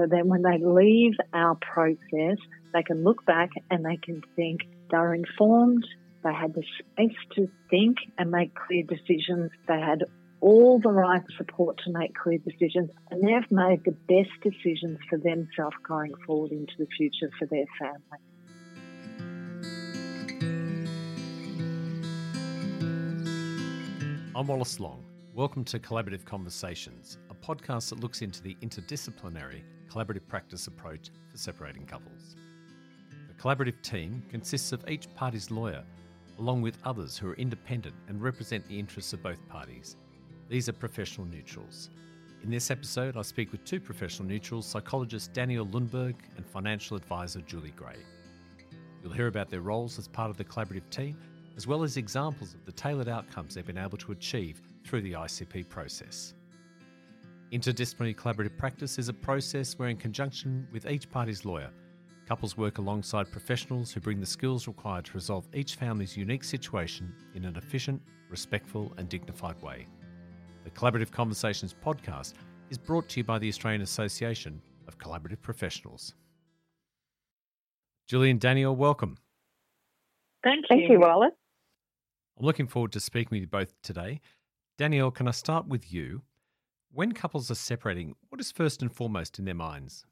So then when they leave our process, they can look back and they can think they're informed, they had the space to think and make clear decisions, they had all the right support to make clear decisions, and they've made the best decisions for themselves going forward into the future for their family. I'm Wallace Long. Welcome to Collaborative Conversations, a podcast that looks into the interdisciplinary collaborative practice approach for separating couples. The collaborative team consists of each party's lawyer, along with others who are independent and represent the interests of both parties. These are professional neutrals. In this episode, I speak with two professional neutrals, psychologist Danielle Lundberg and financial advisor Julie Gray. You'll hear about their roles as part of the collaborative team, as well as examples of the tailored outcomes they've been able to achieve through the ICP process. Interdisciplinary collaborative practice is a process where, in conjunction with each party's lawyer, couples work alongside professionals who bring the skills required to resolve each family's unique situation in an efficient, respectful, and dignified way. The Collaborative Conversations podcast is brought to you by the Australian Association of Collaborative Professionals. Julie and Danielle, welcome. Thank you. Thank you, Wallace. I'm looking forward to speaking with you both today. Danielle, can I start with you? When couples are separating, what is first and foremost in their minds?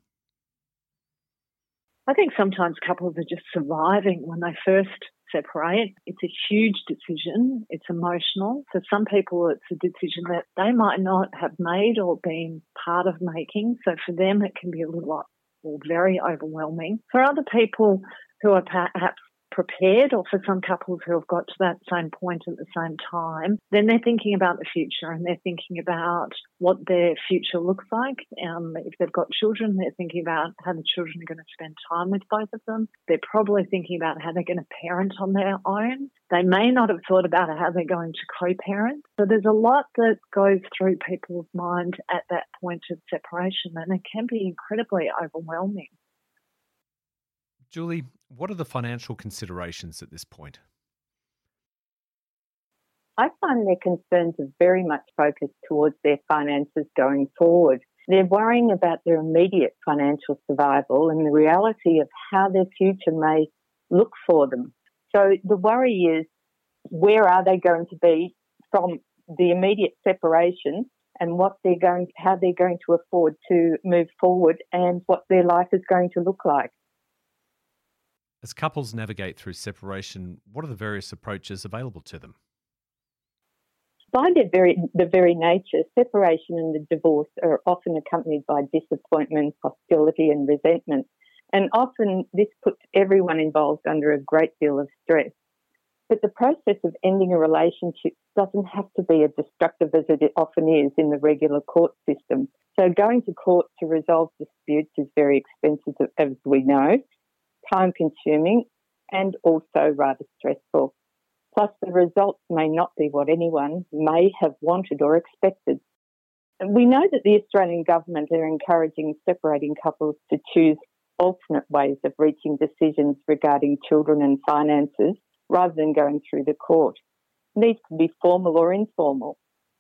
I think sometimes couples are just surviving when they first separate. It's a huge decision. It's emotional. For some people, it's a decision that they might not have made or been part of making. So for them, it can be a little or very overwhelming. For other people who are perhaps prepared, or for some couples who have got to that same point at the same time, then they're thinking about the future and they're thinking about what their future looks like. Um, if they've got children, they're thinking about how the children are going to spend time with both of them. They're probably thinking about how they're going to parent on their own. They may not have thought about how they're going to co parent. So there's a lot that goes through people's mind at that point of separation, and it can be incredibly overwhelming. Julie, what are the financial considerations at this point? I find their concerns are very much focused towards their finances going forward. They're worrying about their immediate financial survival and the reality of how their future may look for them. So the worry is where are they going to be from the immediate separation and what they're going how they're going to afford to move forward and what their life is going to look like. As couples navigate through separation, what are the various approaches available to them? By their very, the very nature, separation and the divorce are often accompanied by disappointment, hostility, and resentment. And often this puts everyone involved under a great deal of stress. But the process of ending a relationship doesn't have to be as destructive as it often is in the regular court system. So going to court to resolve disputes is very expensive, as we know, time consuming, and also rather stressful. Plus, the results may not be what anyone may have wanted or expected. We know that the Australian government are encouraging separating couples to choose alternate ways of reaching decisions regarding children and finances rather than going through the court. These can be formal or informal.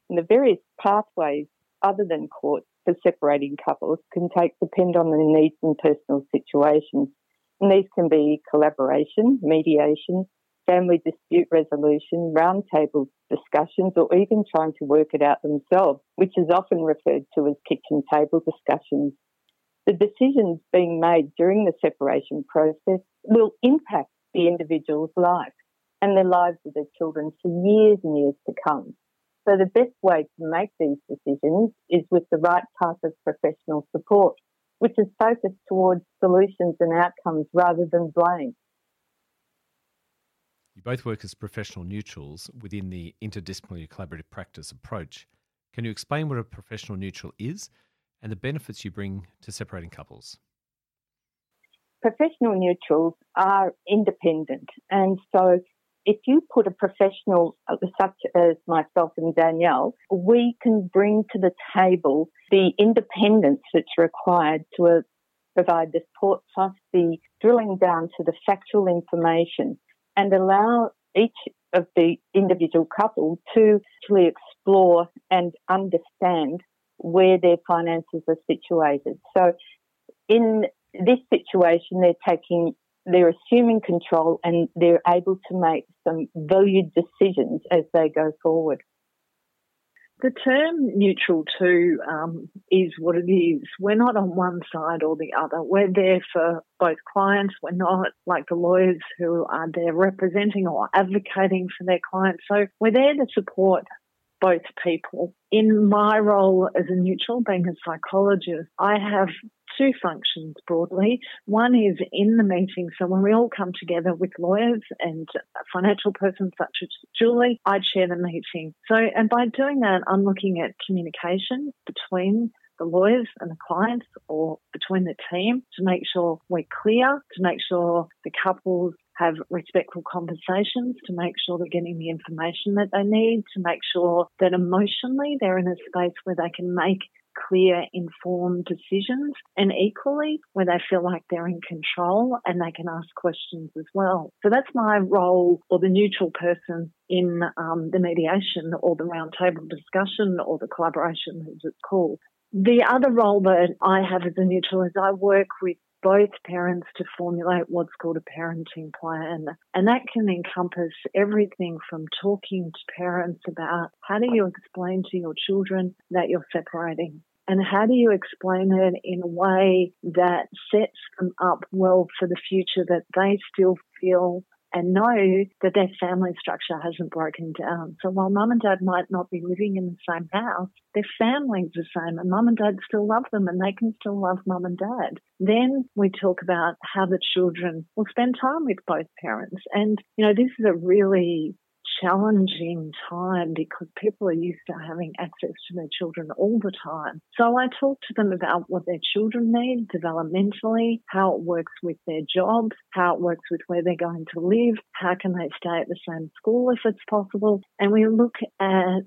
And the various pathways other than court for separating couples can take depend on the needs and personal situations. And these can be collaboration, mediation, family dispute resolution, roundtable discussions, or even trying to work it out themselves, which is often referred to as kitchen table discussions. The decisions being made during the separation process will impact the individual's life and the lives of their children for years and years to come. So the best way to make these decisions is with the right type of professional support which is focused towards solutions and outcomes rather than blame. You both work as professional neutrals within the interdisciplinary collaborative practice approach. Can you explain what a professional neutral is and the benefits you bring to separating couples? Professional neutrals are independent, and so if you put a professional uh, such as myself and Danielle, we can bring to the table the independence that's required to uh, provide the support plus the drilling down to the factual information and allow each of the individual couple to actually explore and understand where their finances are situated. So in this situation, they're taking, they're assuming control and they're able to make some valued decisions as they go forward. The term neutral too um, is what it is. We're not on one side or the other. We're there for both clients. We're not like the lawyers who are there representing or advocating for their clients. So we're there to support both people. In my role as a neutral, being a psychologist, I have two functions broadly. One is in the meeting, so when we all come together with lawyers and financial persons such as Julie, I chair the meeting. So, and by doing that, I'm looking at communication between the lawyers and the clients or between the team to make sure we're clear, to make sure the couples have respectful conversations, to make sure they're getting the information that they need, to make sure that emotionally they're in a space where they can make clear, informed decisions, and equally where they feel like they're in control and they can ask questions as well. So that's my role, or the neutral person in um, the mediation or the roundtable discussion or the collaboration, as it's called. The other role that I have as a neutral is I work with both parents to formulate what's called a parenting plan. And that can encompass everything from talking to parents about how do you explain to your children that you're separating? And how do you explain it in a way that sets them up well for the future that they still feel and know that their family structure hasn't broken down. So while mum and dad might not be living in the same house, their family's the same and mum and dad still love them and they can still love mum and dad. Then we talk about how the children will spend time with both parents. And, you know, this is a really challenging time because people are used to having access to their children all the time. So I talk to them about what their children need developmentally, how it works with their jobs, how it works with where they're going to live, how can they stay at the same school if it's possible. And we look at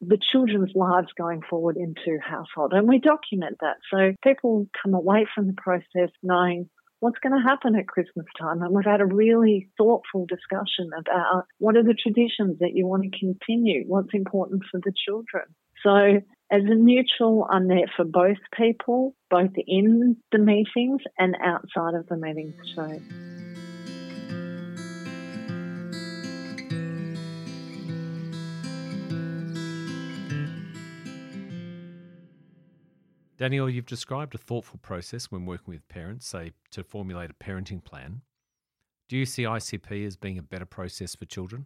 the children's lives going forward into household and we document that. So people come away from the process knowing what's going to happen at Christmas time. And we've had a really thoughtful discussion about what are the traditions that you want to continue, what's important for the children. So, as a neutral, I'm there for both people, both in the meetings and outside of the meetings too. Danielle, you've described a thoughtful process when working with parents, say to formulate a parenting plan. Do you see ICP as being a better process for children?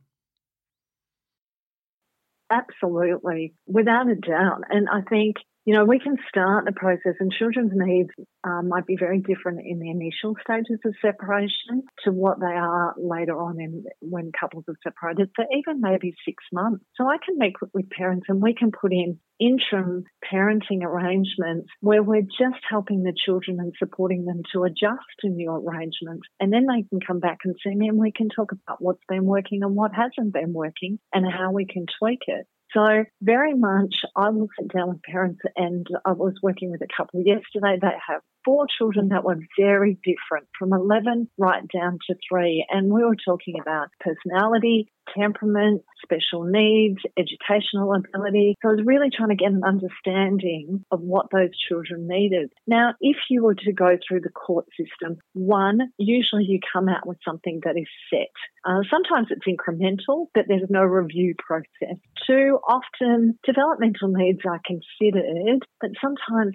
Absolutely, without a doubt. And I think you know, we can start the process, and children's needs um, might be very different in the initial stages of separation to what they are later on in when couples are separated, for even maybe six months. So I can meet with parents and we can put in interim parenting arrangements where we're just helping the children and supporting them to adjust to new arrangements. And then they can come back and see me and we can talk about what's been working and what hasn't been working and how we can tweak it. So very much I will sit down with parents and I was working with a couple yesterday. They have four children that were very different from 11 right down to three. And we were talking about personality, temperament, special needs, educational ability. So I was really trying to get an understanding of what those children needed. Now, if you were to go through the court system, one, usually you come out with something that is set. Uh, sometimes it's incremental, but there's no review process. Two, often developmental needs are considered, but sometimes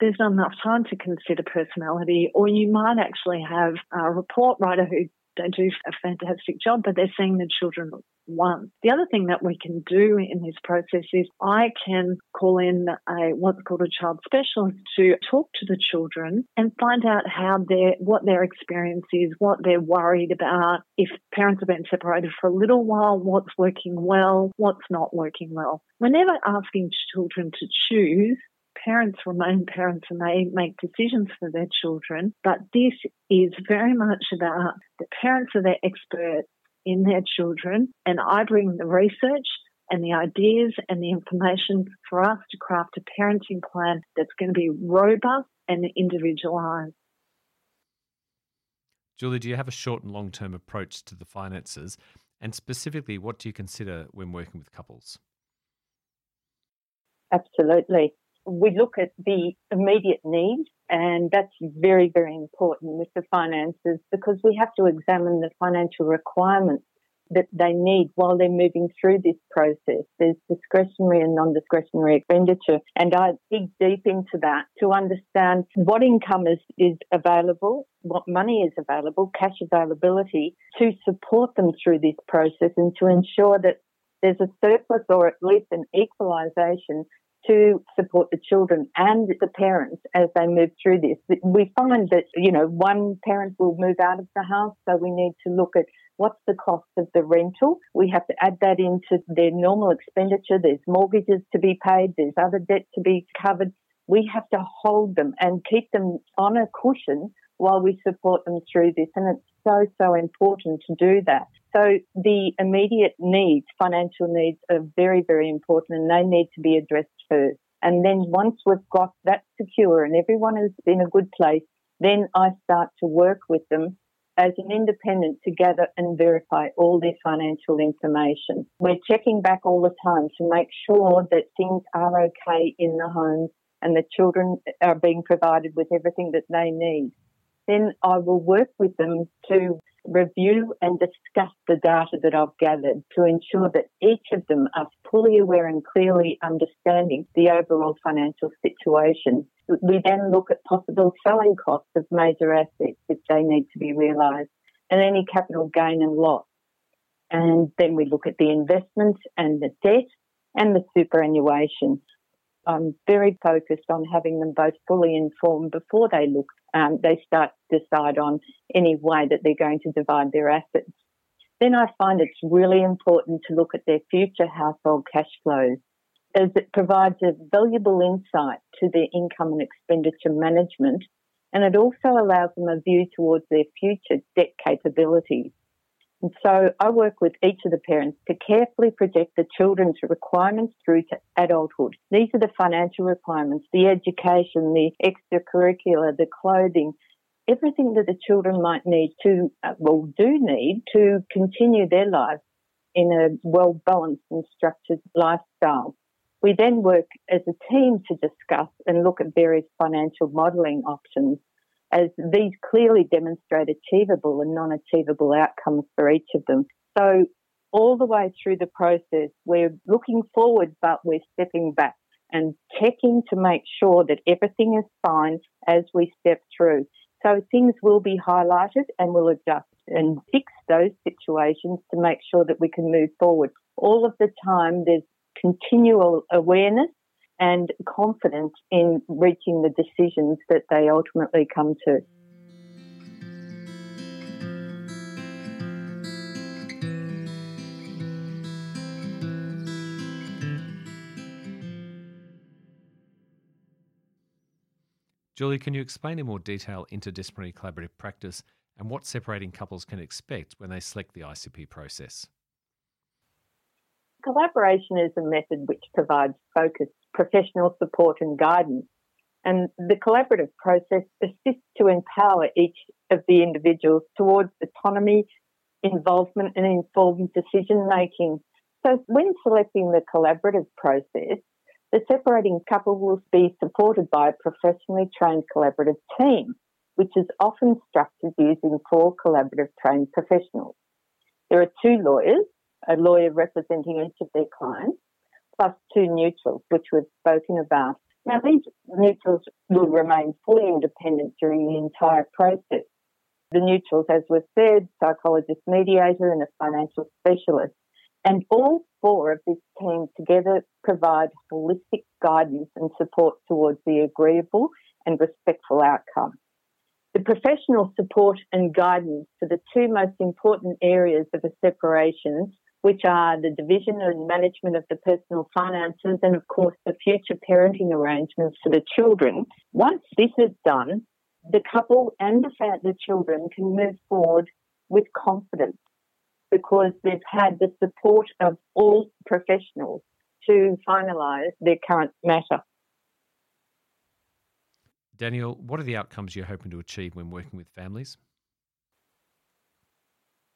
there's not enough time to consider personality, or you might actually have a report writer who they do a fantastic job, but they're seeing the children once. The other thing that we can do in this process is I can call in a what's called a child specialist to talk to the children and find out how their what their experience is, what they're worried about. If parents have been separated for a little while, what's working well, what's not working well. We're never asking children to choose parents remain parents and they make decisions for their children. But this is very much about the parents are the experts in their children, and I bring the research and the ideas and the information for us to craft a parenting plan that's going to be robust and individualised. Julie, do you have a short and long term approach to the finances? And specifically, what do you consider when working with couples? Absolutely. We look at the immediate needs, and that's very, very important with the finances because we have to examine the financial requirements that they need while they're moving through this process. There's discretionary and non-discretionary expenditure. And I dig deep into that to understand what income is, is available, what money is available, cash availability to support them through this process and to ensure that there's a surplus or at least an equalisation to support the children and the parents as they move through this. We find that, you know, one parent will move out of the house, so we need to look at what's the cost of the rental. We have to add that into their normal expenditure. There's mortgages to be paid, there's other debt to be covered. We have to hold them and keep them on a cushion while we support them through this. And it's so, so important to do that. So the immediate needs, financial needs, are very, very important and they need to be addressed first. And then once we've got that secure and everyone is in a good place, then I start to work with them as an independent to gather and verify all their financial information. We're checking back all the time to make sure that things are okay in the home and the children are being provided with everything that they need then I will work with them to review and discuss the data that I've gathered to ensure that each of them are fully aware and clearly understanding the overall financial situation. We then look at possible selling costs of major assets if they need to be realised and any capital gain and loss. And then we look at the investment and the debt and the superannuation. I'm very focused on having them both fully informed before they look um, they start to decide on any way that they're going to divide their assets. Then I find it's really important to look at their future household cash flows as it provides a valuable insight to their income and expenditure management and it also allows them a view towards their future debt capabilities. And so I work with each of the parents to carefully project the children's requirements through to adulthood. These are the financial requirements, the education, the extracurricular, the clothing, everything that the children might need to, uh, well, do need to continue their lives in a well balanced and structured lifestyle. We then work as a team to discuss and look at various financial modelling options as these clearly demonstrate achievable and non achievable outcomes for each of them. So, all the way through the process, we're looking forward, but we're stepping back and checking to make sure that everything is fine as we step through. So, things will be highlighted and we'll adjust and fix those situations to make sure that we can move forward. All of the time, there's continual awareness and confident in reaching the decisions that they ultimately come to. Julie, can you explain in more detail interdisciplinary collaborative practice and what separating couples can expect when they select the ICP process? Collaboration is a method which provides focused professional support and guidance. And the collaborative process assists to empower each of the individuals towards autonomy, involvement, and informed decision making. So, when selecting the collaborative process, the separating couple will be supported by a professionally trained collaborative team, which is often structured using four collaborative trained professionals. There are two lawyers, a lawyer representing each of their clients, plus two neutrals, which we've spoken about. Now, these neutrals will remain fully independent during the entire process. The neutrals, as we've said, psychologist mediator and a financial specialist. And all four of this team together provide holistic guidance and support towards the agreeable and respectful outcome. The professional support and guidance for the two most important areas of a separation which are the division and management of the personal finances and, of course, the future parenting arrangements for the children. Once this is done, the couple and the, the children can move forward with confidence because they've had the support of all professionals to finalise their current matter. Danielle, what are the outcomes you're hoping to achieve when working with families?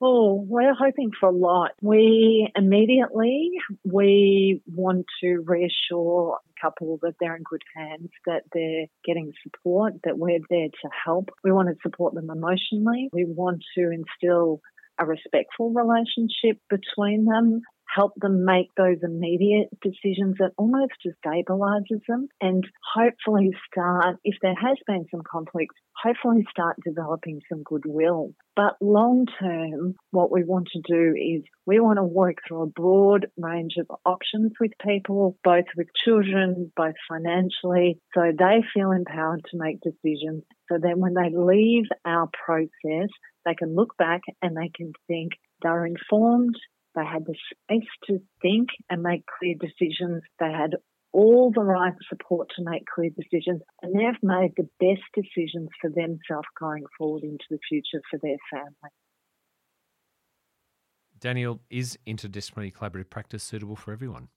Oh, we're hoping for a lot. We immediately we want to reassure a couple that they're in good hands, that they're getting support, that we're there to help. We want to support them emotionally. We want to instill a respectful relationship between them help them make those immediate decisions that almost destabilizes them and hopefully start, if there has been some conflict, hopefully start developing some goodwill. But long term, what we want to do is we want to work through a broad range of options with people, both with children, both financially, so they feel empowered to make decisions. So then when they leave our process, they can look back and they can think they're informed, they had the space to think and make clear decisions. They had all the right support to make clear decisions, and they've made the best decisions for themselves going forward into the future for their family. Danielle, is interdisciplinary collaborative practice suitable for everyone?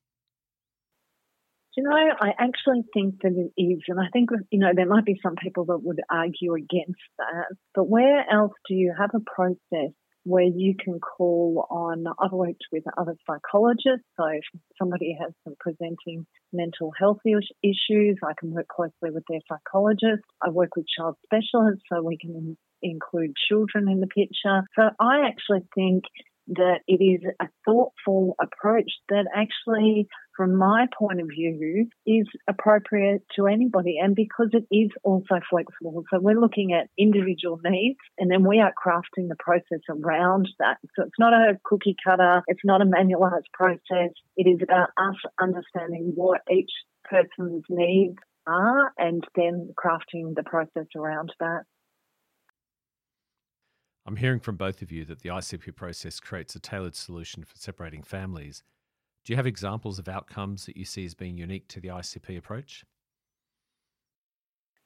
you know, I actually think that it is. And I think, you know, there might be some people that would argue against that. But where else do you have a process where you can call on, I've worked with other psychologists, so if somebody has some presenting mental health issues, I can work closely with their psychologist. I work with child specialists, so we can include children in the picture. So I actually think that it is a thoughtful approach that actually, from my point of view, is appropriate to anybody. And because it is also flexible. So we're looking at individual needs and then we are crafting the process around that. So it's not a cookie cutter, it's not a manualized process. It is about us understanding what each person's needs are and then crafting the process around that. I'm hearing from both of you that the ICP process creates a tailored solution for separating families. Do you have examples of outcomes that you see as being unique to the ICP approach?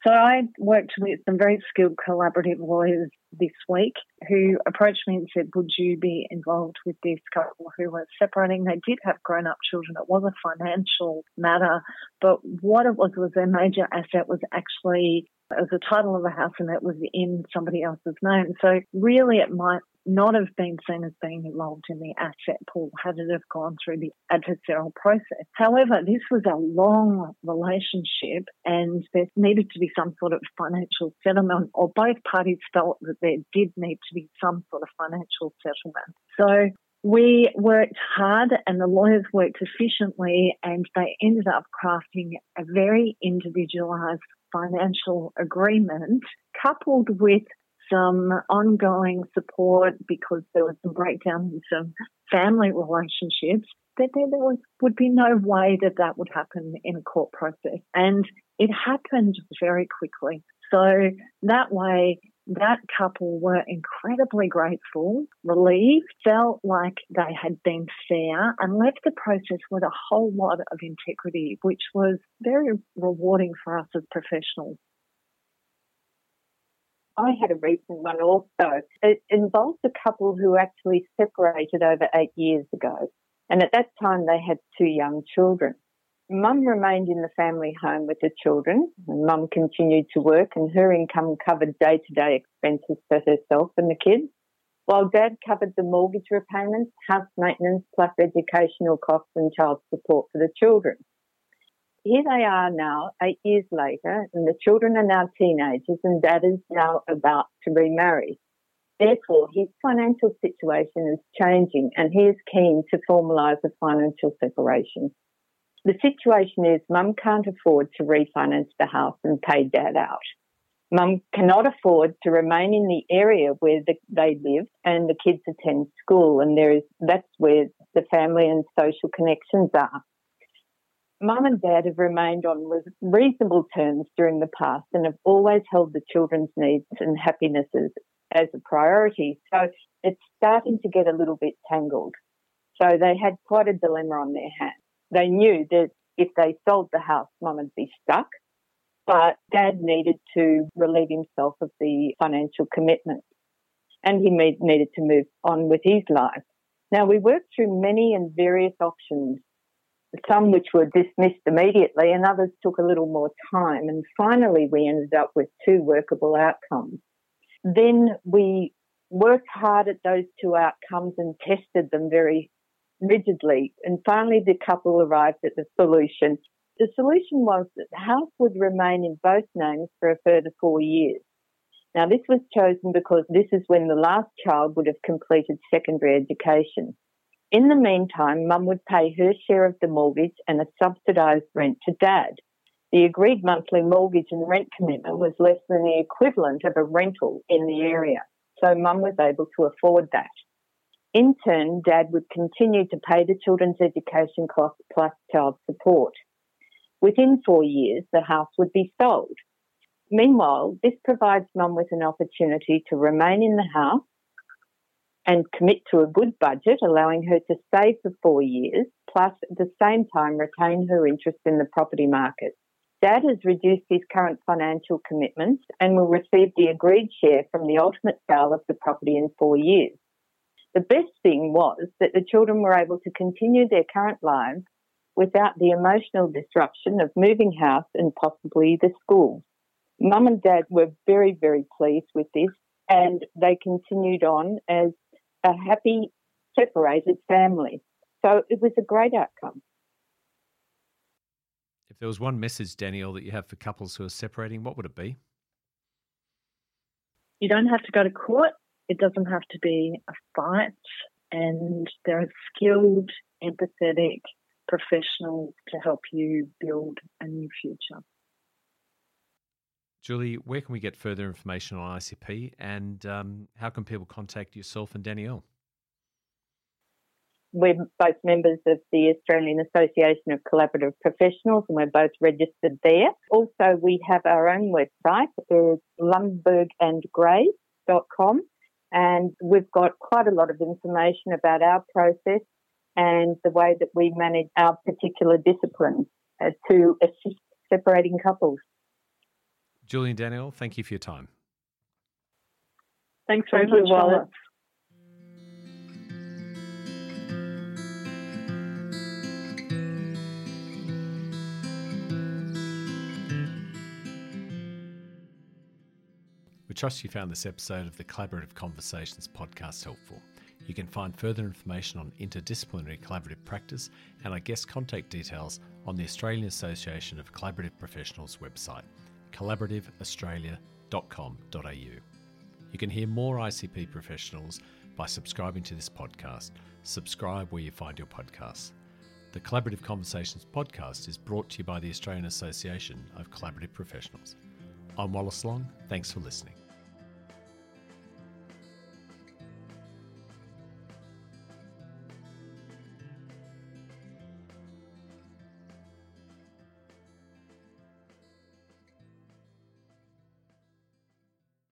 So I worked with some very skilled collaborative lawyers this week who approached me and said, Would you be involved with this couple who were separating? They did have grown up children. It was a financial matter, but what it was was their major asset was actually was the title of a house and it was in somebody else's name. So really it might not have been seen as being involved in the asset pool had it have gone through the adversarial process. However, this was a long relationship and there needed to be some sort of financial settlement or both parties felt that there did need to be some sort of financial settlement. So we worked hard and the lawyers worked efficiently and they ended up crafting a very individualised financial agreement coupled with some ongoing support because there was some breakdown in some family relationships, that there, was, would be no way that that would happen in a court process. And it happened very quickly. So that way, that couple were incredibly grateful, relieved, felt like they had been fair, and left the process with a whole lot of integrity, which was very rewarding for us as professionals. I had a recent one also. It involved a couple who actually separated over eight years ago. And at that time, they had two young children. Mum remained in the family home with the children, and Mum continued to work, and her income covered day to day expenses for herself and the kids, while Dad covered the mortgage repayments, house maintenance, plus educational costs and child support for the children. Here they are now, eight years later, and the children are now teenagers, and Dad is now about to remarry. Therefore, his financial situation is changing, and he is keen to formalise a financial separation. The situation is mum can't afford to refinance the house and pay dad out. Mum cannot afford to remain in the area where the, they live and the kids attend school, and there is that's where the family and social connections are. Mum and Dad have remained on reasonable terms during the past and have always held the children's needs and happinesses as a priority. So it's starting to get a little bit tangled. So they had quite a dilemma on their hands they knew that if they sold the house, mum would be stuck. But dad needed to relieve himself of the financial commitment and he made, needed to move on with his life. Now, we worked through many and various options, some which were dismissed immediately and others took a little more time. And finally, we ended up with two workable outcomes. Then we worked hard at those two outcomes and tested them very rigidly. And finally, the couple arrived at the solution. The solution was that the house would remain in both names for a further four years. Now, this was chosen because this is when the last child would have completed secondary education. In the meantime, mum would pay her share of the mortgage and a subsidised rent to dad. The agreed monthly mortgage and rent commitment was less than the equivalent of a rental in the area, so mum was able to afford that. In turn, dad would continue to pay the children's education costs plus child support. Within four years, the house would be sold. Meanwhile, this provides mum with an opportunity to remain in the house and commit to a good budget, allowing her to save for four years, plus at the same time retain her interest in the property market. Dad has reduced his current financial commitments and will receive the agreed share from the ultimate sale of the property in four years. The best thing was that the children were able to continue their current lives without the emotional disruption of moving house and possibly the school. Mum and Dad were very, very pleased with this and they continued on as a happy, separated family. So it was a great outcome. If there was one message, Danielle, that you have for couples who are separating, what would it be? You don't have to go to court. It doesn't have to be a fight. And there are skilled, empathetic professionals to help you build a new future. Julie, where can we get further information on ICP and um, how can people contact yourself and Danielle? We're both members of the Australian Association of Collaborative Professionals and we're both registered there. Also, we have our own website, it's lundbergandgray.com, and we've got quite a lot of information about our process and the way that we manage our particular discipline uh, to assist separating couples. Julie and Danielle, thank you for your time. Thanks very thank much, Wallace. Trust you found this episode of the Collaborative Conversations podcast helpful. You can find further information on interdisciplinary collaborative practice and our guest contact details on the Australian Association of Collaborative Professionals website collaborativeaustralia.com.au. You can hear more ICP professionals by subscribing to this podcast. Subscribe where you find your podcasts. The Collaborative Conversations podcast is brought to you by the Australian Association of Collaborative Professionals. I'm Wallace Long. Thanks for listening.